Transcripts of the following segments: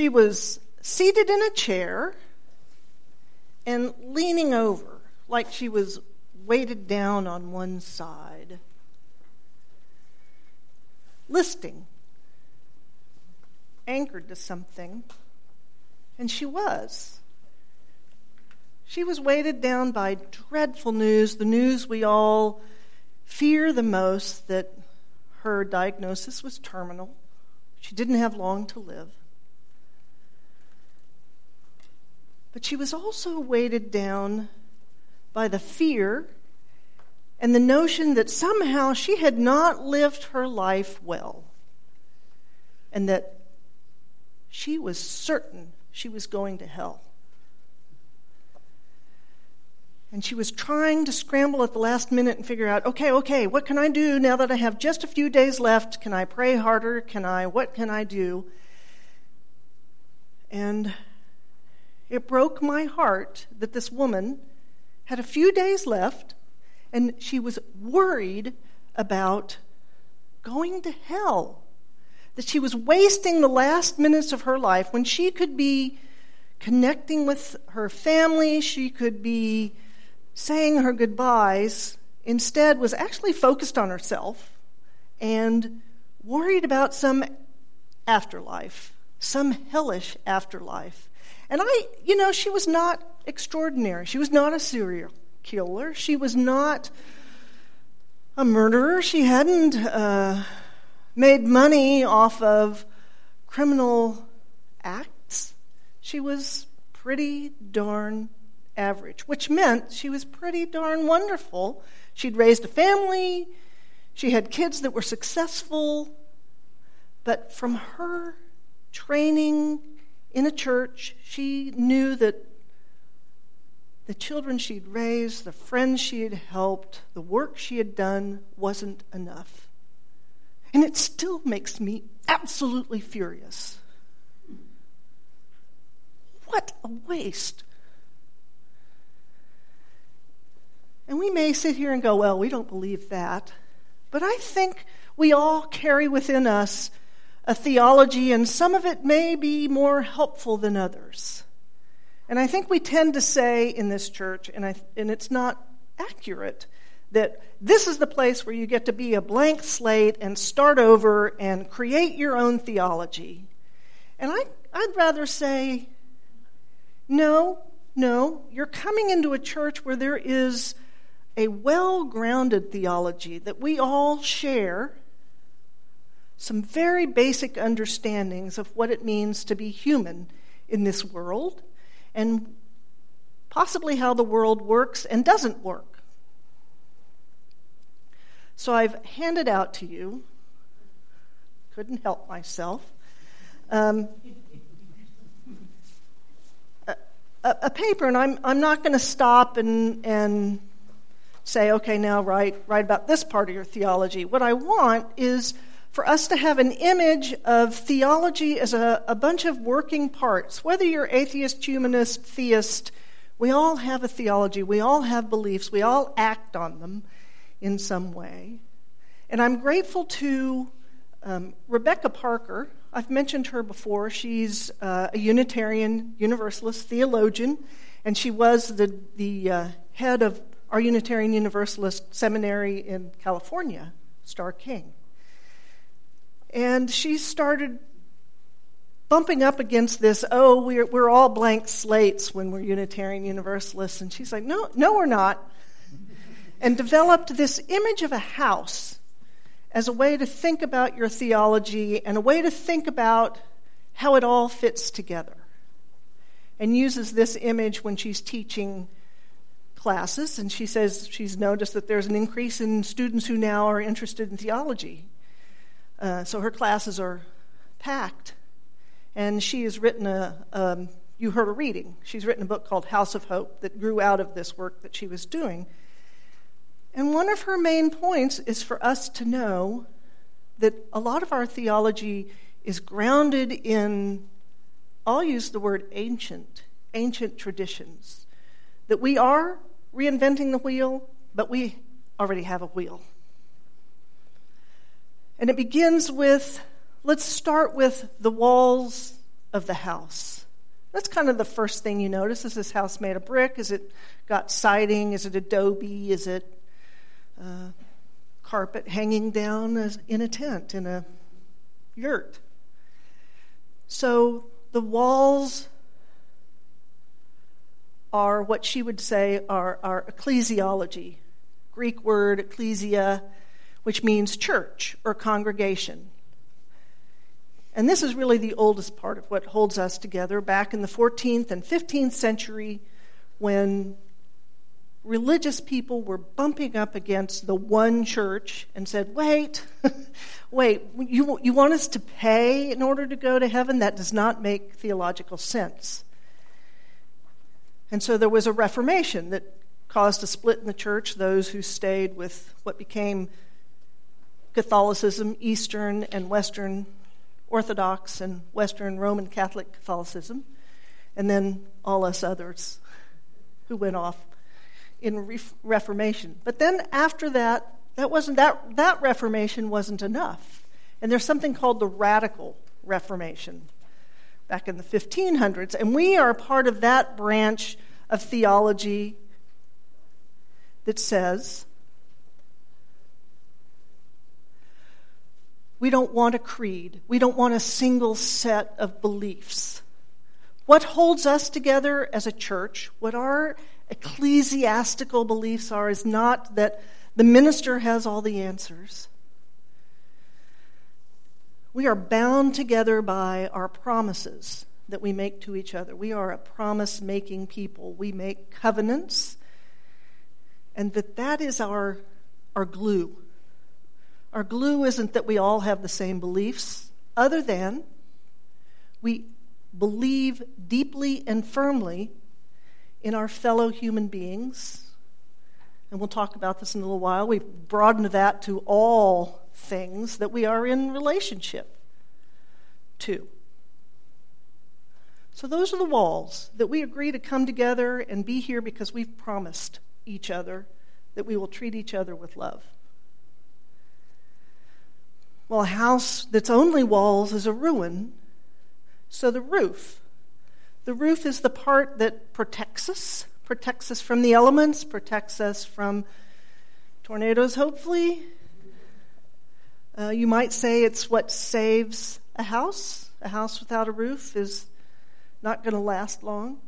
She was seated in a chair and leaning over like she was weighted down on one side. Listing, anchored to something, and she was. She was weighted down by dreadful news, the news we all fear the most that her diagnosis was terminal. She didn't have long to live. But she was also weighted down by the fear and the notion that somehow she had not lived her life well and that she was certain she was going to hell. And she was trying to scramble at the last minute and figure out, okay, okay, what can I do now that I have just a few days left? Can I pray harder? Can I, what can I do? And it broke my heart that this woman had a few days left and she was worried about going to hell. That she was wasting the last minutes of her life when she could be connecting with her family, she could be saying her goodbyes, instead was actually focused on herself and worried about some afterlife, some hellish afterlife. And I, you know, she was not extraordinary. She was not a serial killer. She was not a murderer. She hadn't uh, made money off of criminal acts. She was pretty darn average, which meant she was pretty darn wonderful. She'd raised a family, she had kids that were successful, but from her training in a church, she knew that the children she'd raised, the friends she had helped, the work she had done wasn't enough. And it still makes me absolutely furious. What a waste. And we may sit here and go, well, we don't believe that. But I think we all carry within us a theology, and some of it may be more helpful than others. And I think we tend to say in this church, and, I, and it's not accurate, that this is the place where you get to be a blank slate and start over and create your own theology. And I, I'd rather say, no, no, you're coming into a church where there is a well grounded theology that we all share some very basic understandings of what it means to be human in this world and possibly how the world works and doesn't work. So I've handed out to you, couldn't help myself, um, a, a, paper, and I'm, I'm not going to stop and, and say, okay, now write, write about this part of your theology. What I want is for us to have an image of theology as a, a bunch of working parts. Whether you're atheist, humanist, theist, we all have a theology, we all have beliefs, we all act on them in some way. And I'm grateful to um, Rebecca Parker. I've mentioned her before. She's uh, a Unitarian Universalist theologian, and she was the, the uh, head of our Unitarian Universalist seminary in California, Starr King. And she started bumping up against this, oh, we're, we're all blank slates when we're Unitarian Universalists. And she's like, no, no, we're not. and developed this image of a house as a way to think about your theology and a way to think about how it all fits together. And uses this image when she's teaching classes, and she says she's noticed that there's an increase in students who now are interested in theology. Uh, so her classes are packed. And she has written a, um, you heard a reading, she's written a book called House of Hope that grew out of this work that she was doing. And one of her main points is for us to know that a lot of our theology is grounded in, I'll use the word ancient, ancient traditions. That we are reinventing the wheel, but we already have a wheel. And it begins with let's start with the walls of the house. That's kind of the first thing you notice. Is this house made of brick? Is it got siding? Is it adobe? Is it uh, carpet hanging down in a tent, in a yurt? So the walls are what she would say are, are ecclesiology, Greek word ecclesia, which means church or congregation. And this is really the oldest part of what holds us together back in the 14th and 15th century when religious people were bumping up against the one church and said, wait, wait, you, you want us to pay in order to go to heaven? That does not make theological sense. And so there was a Reformation that caused a split in the church, those who stayed with what became Catholicism, Eastern and Western Orthodox and Western Roman Catholic Catholicism, and then all us others who went off in re- Reformation. But then after that, that wasn't that that Reformation wasn't enough. And there's something called the radical Reformation back in the 1500s, and we are part of that branch of theology that says We don't want a creed. We don't want a single set of beliefs. What holds us together as a church, what our ecclesiastical beliefs are, is not that the minister has all the answers. We are bound together by our promises that we make to each other. We are a promise making people. We make covenants, and that that is our, our glue. Our glue isn't that we all have the same beliefs, other than we believe deeply and firmly in our fellow human beings. And we'll talk about this in a little while. We've broadened that to all things that we are in relationship to. So, those are the walls that we agree to come together and be here because we've promised each other that we will treat each other with love. Well, a house that's only walls is a ruin. So the roof. The roof is the part that protects us, protects us from the elements, protects us from tornadoes, hopefully. Uh, you might say it's what saves a house. A house without a roof is not going to last long.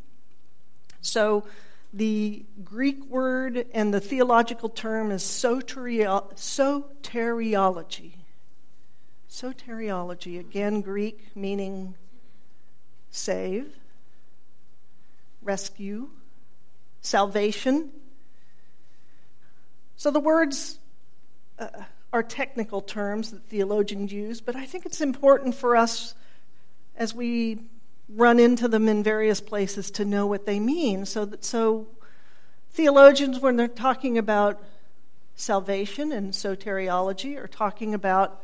So the Greek word and the theological term is soteriology. Soteriology, again, Greek meaning save, rescue, salvation. So the words uh, are technical terms that theologians use, but I think it's important for us as we run into them in various places to know what they mean. So that so theologians, when they're talking about salvation and soteriology, are talking about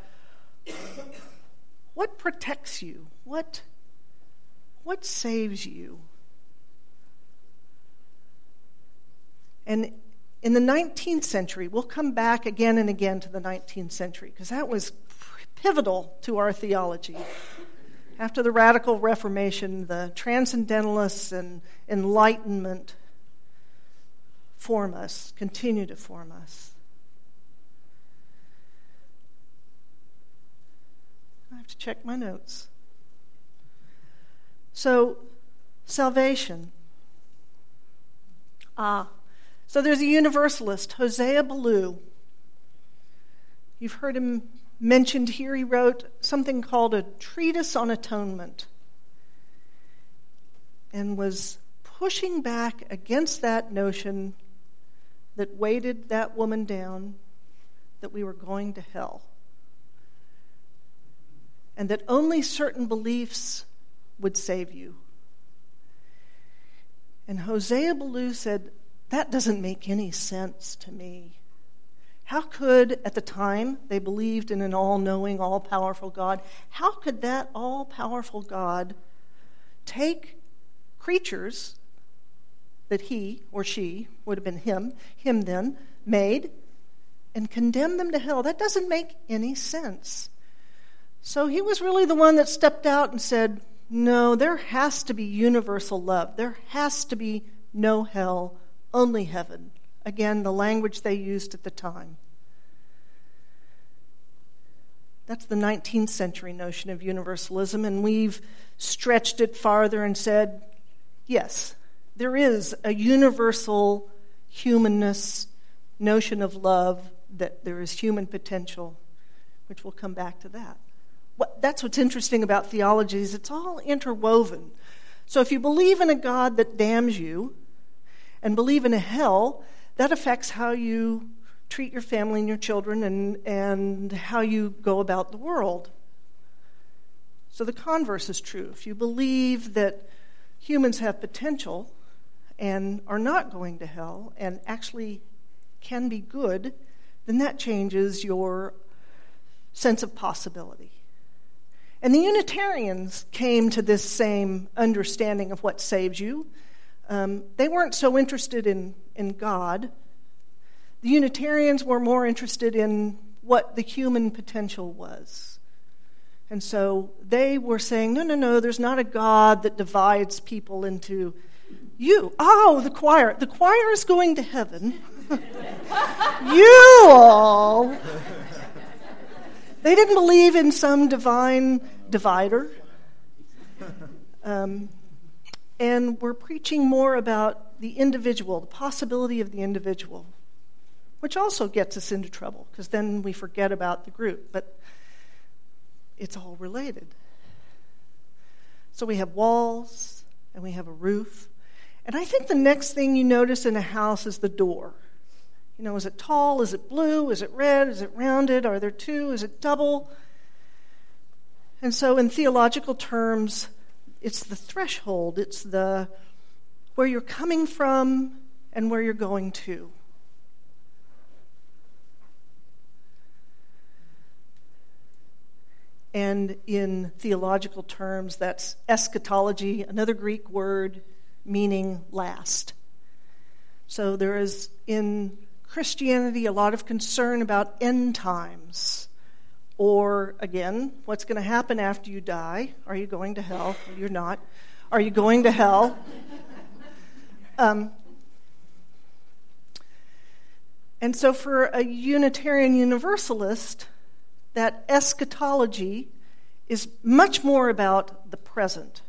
what protects you? What, what saves you? And in the 19th century, we'll come back again and again to the 19th century because that was pivotal to our theology. After the Radical Reformation, the Transcendentalists and Enlightenment form us, continue to form us. To check my notes. So, salvation. Ah, so there's a universalist, Hosea Ballou. You've heard him mentioned here. He wrote something called a Treatise on Atonement and was pushing back against that notion that weighted that woman down that we were going to hell and that only certain beliefs would save you. And Hosea Ballou said, That doesn't make any sense to me. How could, at the time, they believed in an all knowing, all powerful God, how could that all powerful God take creatures that he or she, would have been him, him then, made, and condemn them to hell? That doesn't make any sense. So he was really the one that stepped out and said, no, there has to be universal love. There has to be no hell, only heaven. Again, the language they used at the time. That's the 19th century notion of universalism, and we've stretched it farther and said, yes, there is a universal humanness notion of love, that there is human potential, which we'll come back to that. What, that's what's interesting about theology is it's all interwoven. So if you believe in a God that damns you and believe in a hell, that affects how you treat your family and your children and, and how you go about the world. So the converse is true. If you believe that humans have potential and are not going to hell and actually can be good, then that changes your sense of possibility. And the Unitarians came to this same understanding of what saves you. Um, they weren't so interested in, in God the Unitarians were more interested in what the human potential was. And so they were saying, no, no, no, there's not a God that divides people into you. Oh, the choir. The choir is going to heaven. you all. They didn't believe in some divine divider. Um, and we're preaching more about the individual, the possibility of the individual which also gets us into trouble because then we forget about the group. But it's all related. So we have walls and we have a roof. And I think the next thing you notice in a house is the door. You know, is it tall? Is it blue? Is it red? Is it rounded? Are there two? Is it double? And so, in theological terms, it's the threshold, it's the where you're coming from and where you're going to. And in theological terms, that's eschatology, another Greek word meaning last. So there is in Christianity a lot of concern about end times. Or, again, what's going to happen after you die? Are you going to hell? You're not. Are you going to hell? Um, and so, for a Unitarian Universalist, that eschatology is much more about the present.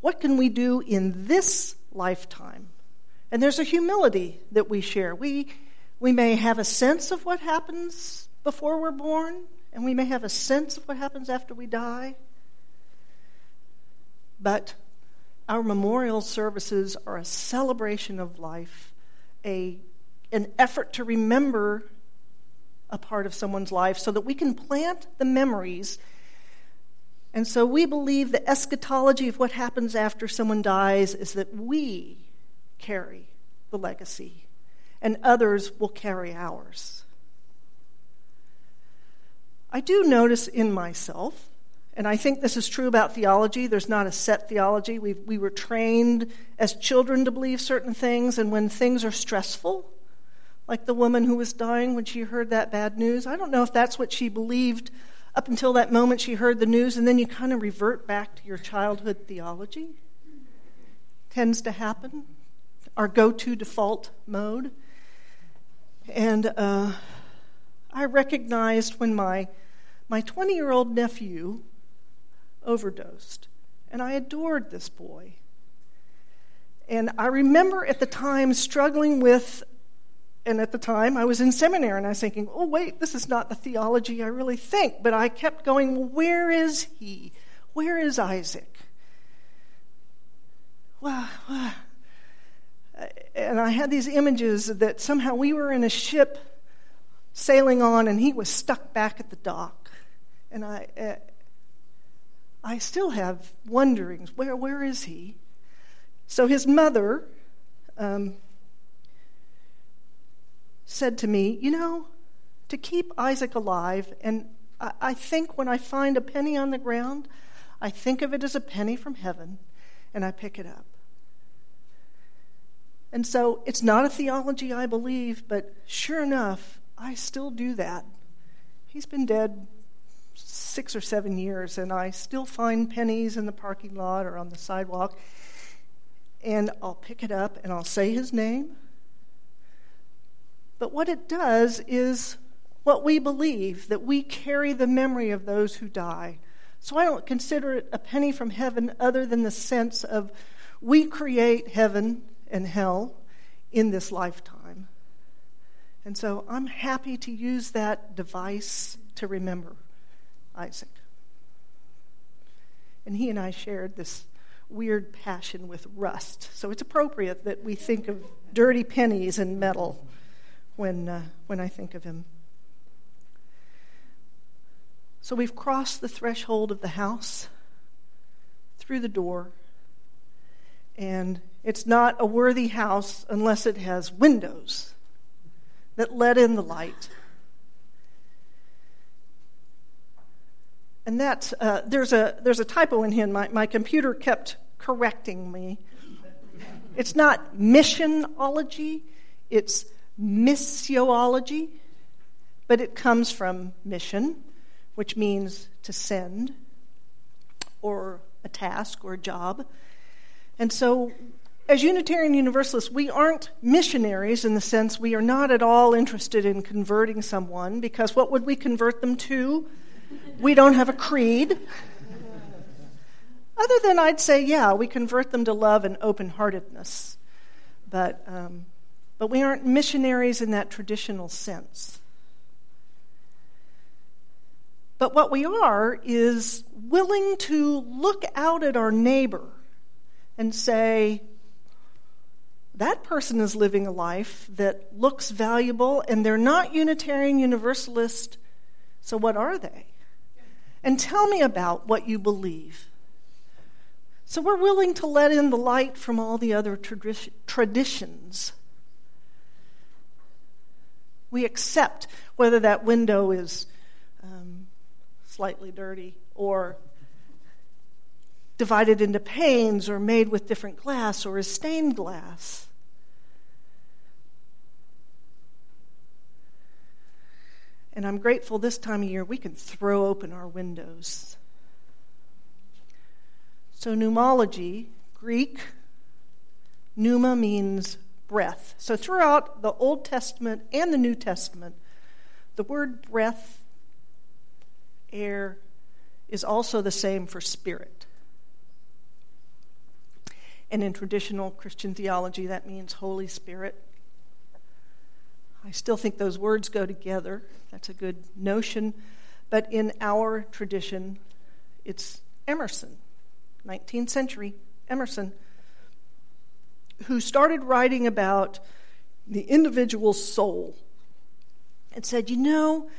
What can we do in this lifetime? And there's a humility that we share. We, we may have a sense of what happens before we're born, and we may have a sense of what happens after we die. But our memorial services are a celebration of life, a, an effort to remember a part of someone's life so that we can plant the memories. And so we believe the eschatology of what happens after someone dies is that we carry the legacy and others will carry ours. I do notice in myself, and I think this is true about theology, there's not a set theology. we we were trained as children to believe certain things, and when things are stressful, like the woman who was dying when she heard that bad news. I don't know if that's what she believed up until that moment she heard the news, and then you kind of revert back to your childhood theology. Tends to happen, our go to default mode. And uh, I recognized when my my 20 year old nephew overdosed, and I adored this boy. And I remember at the time struggling with and at the time I was in seminary and I was thinking, oh, wait, this is not the theology I really think. But I kept going, where is he? Where is Isaac? Well, well, and I had these images that somehow we were in a ship sailing on and he was stuck back at the dock. And I, uh, I still have wonderings where, where is he? So his mother, um, said to me, You know, to keep Isaac alive, and I, I think when I find a penny on the ground, I think of it as a penny from heaven, and I pick it up. And so it's not a theology I believe, but sure enough, I still do that. He's been dead six or seven years, and I still find pennies in the parking lot or on the sidewalk. And I'll pick it up and I'll say his name. But what it does is what we believe that we carry the memory of those who die. So I don't consider it a penny from heaven other than the sense of we create heaven and hell in this lifetime. And so I'm happy to use that device to remember Isaac. And he and I shared this weird passion with rust. So it's appropriate that we think of dirty pennies and metal when, uh, when I think of him. So we've crossed the threshold of the house through the door, and it's not a worthy house unless it has windows that let in the light. And that's, uh, there's, a, there's a typo in here. My, my computer kept correcting me. It's not missionology, it's missiology, but it comes from mission which means to send or a task or a job. And so, as Unitarian Universalists, we aren't missionaries in the sense we are not at all interested in converting someone because what would we convert them to? We don't have a creed. Other than I'd say, yeah, we convert them to love and open heartedness. But, um, but we aren't missionaries in that traditional sense. But what we are is willing to look out at our neighbor and say, that person is living a life that looks valuable and they're not Unitarian Universalist, so what are they? And tell me about what you believe. So we're willing to let in the light from all the other tradi- traditions. We accept whether that window is um, slightly dirty, or divided into panes, or made with different glass, or is stained glass. And I'm grateful this time of year we can throw open our windows. So, pneumology, Greek, pneuma means breath. So, throughout the Old Testament and the New Testament, the word breath air is also the same for spirit. And in traditional Christian theology, that means Holy Spirit. I still think those words go together. That's a good notion. But in our tradition, it's Emerson, 19th century Emerson, who started writing about the individual soul and said, You know,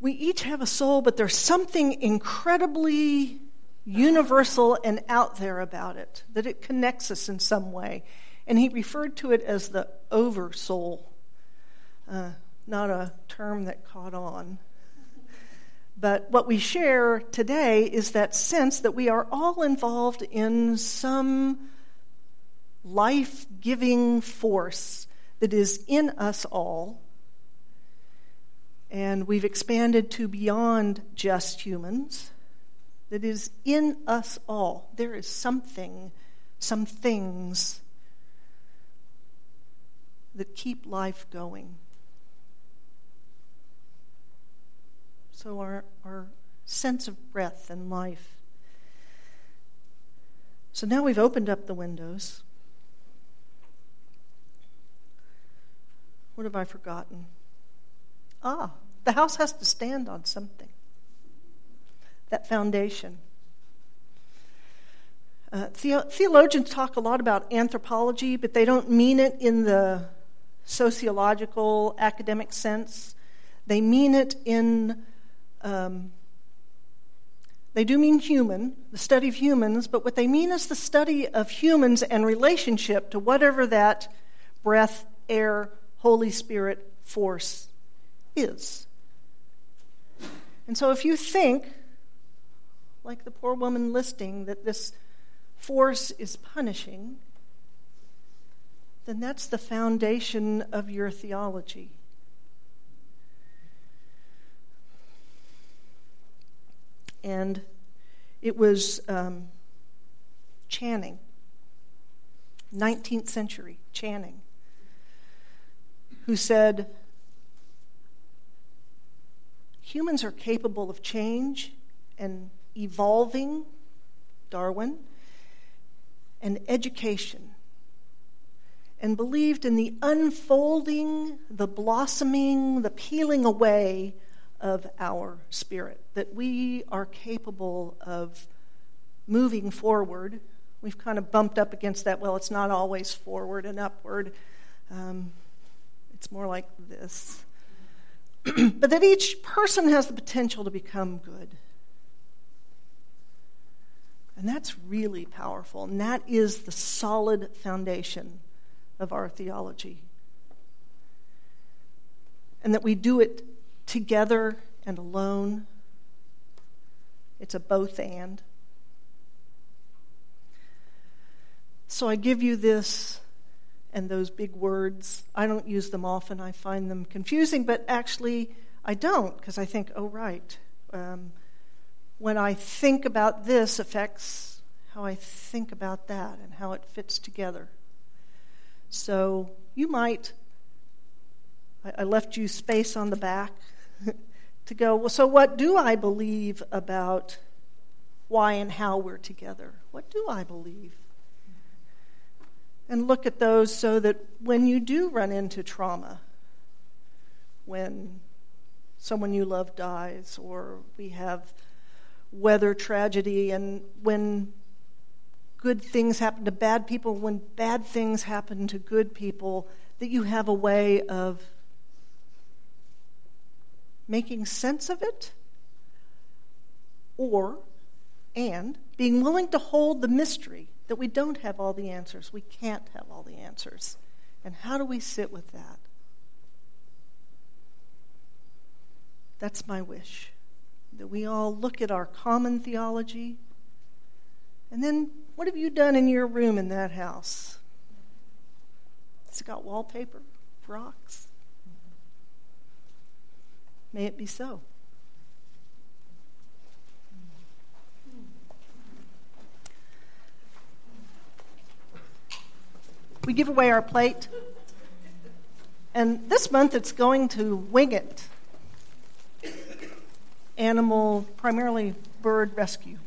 we each have a soul, but there's something incredibly universal and out there about it, that it connects us in some way. And he referred to it as the oversoul, uh, not a term that caught on. But what we share today is that sense that we are all involved in some life giving force that is in us all and we've expanded to beyond just humans, that is in us all. There is something, some things that keep life going. So, our, our sense of breath and life. So now we've opened up the windows. What have I forgotten? Ah, the house has to stand on something. That foundation. Uh, the- theologians talk a lot about anthropology, but they don't mean it in the sociological, academic sense. They mean it in, um, they do mean human, the study of humans, but what they mean is the study of humans and relationship to whatever that breath, air, Holy Spirit force is. And so if you think, like the poor woman listing, that this force is punishing, then that's the foundation of your theology. And it was um, Channing, 19th century Channing, who said, Humans are capable of change and evolving, Darwin, and education, and believed in the unfolding, the blossoming, the peeling away of our spirit, that we are capable of moving forward. We've kind of bumped up against that. Well, it's not always forward and upward, um, it's more like this. but that each person has the potential to become good. And that's really powerful. And that is the solid foundation of our theology. And that we do it together and alone. It's a both and. So I give you this and those big words. I don't use them often, I find them confusing, but actually I don't because I think, oh, right. Um, when I think about this affects how I think about that and how it fits together. So you might, I left you space on the back to go, well, so what do I believe about why and how we're together? What do I believe? And look at those so that when you do run into trauma, when someone you love dies, or we have weather tragedy, and when good things happen to bad people, when bad things happen to good people, that you have a way of making sense of it, or, and being willing to hold the mystery that we don't have all the answers. We can't have all the answers. And how do we sit with that? That's my wish. That we all look at our common theology. And then, what have you done in your room in that house? Has it got wallpaper, rocks? May it be so. We give away our plate, and this month it's going to Wing It, animal, primarily bird rescue.